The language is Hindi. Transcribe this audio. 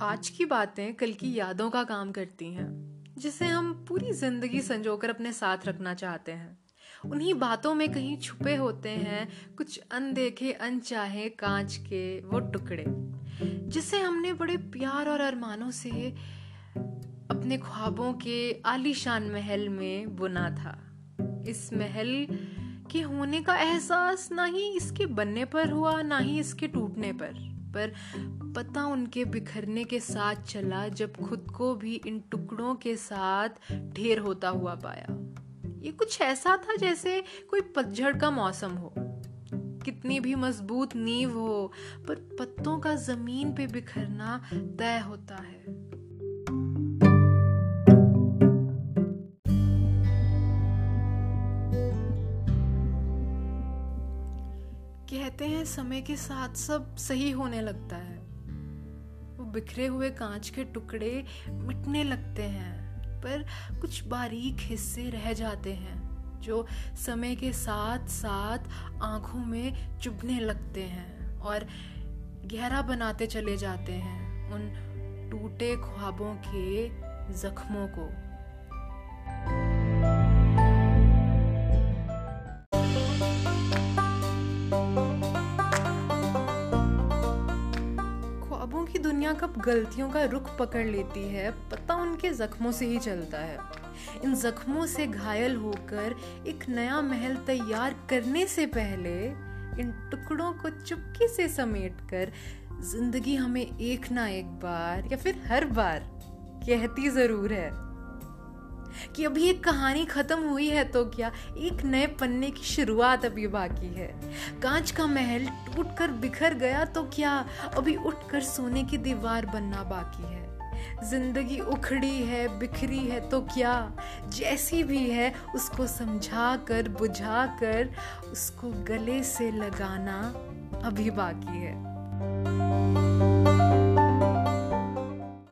आज की बातें कल की यादों का काम करती हैं जिसे हम पूरी ज़िंदगी संजोकर अपने साथ रखना चाहते हैं। उन्हीं बातों में कहीं छुपे होते हैं कुछ अनदेखे अनचाहे कांच के वो टुकड़े जिसे हमने बड़े प्यार और अरमानों से अपने ख्वाबों के आलीशान महल में बुना था। इस महल के होने का एहसास ना ही इसके बनने पर हुआ ना ही इसके टूटने पर। पर पता उनके बिखरने के साथ चला जब खुद को भी इन टुकड़ों के साथ ढेर होता हुआ पाया। ये कुछ ऐसा था जैसे कोई पतझड़ का मौसम हो। कितनी भी मज़बूत नींव हो, पर पत्तों का ज़मीन पे बिखरना तय होता है। कहते हैं, समय के साथ सब सही होने लगता है। वो बिखरे हुए कांच के टुकड़े मिटने लगते हैं, पर कुछ बारीक हिस्से रह जाते हैं, जो समय के साथ साथ आँखों में चुभने लगते हैं और गहरा बनाते चले जाते हैं उन टूटे ख्वाबों के जख्मों को। की दुनिया कब गलतियों का रुख पकड़ लेती है, पता उनके जख्मों से ही चलता है। इन जख्मों से घायल होकर एक नया महल तैयार करने से पहले इन टुकड़ों को चुपके से समेट कर ज़िंदगी हमें एक ना एक बार या फिर हर बार कहती ज़रूर है। कि अभी एक कहानी खत्म हुई है तो क्या एक नए पन्ने की शुरुआत अभी बाकी है। कांच का महल टूट कर बिखर गया तो क्या अभी उठकर सोने की दीवार बनना बाकी है। ज़िंदगी उखड़ी है, बिखरी है तो क्या? जैसी भी है, उसको समझा कर बुझा कर उसको गले से लगाना अभी बाकी है।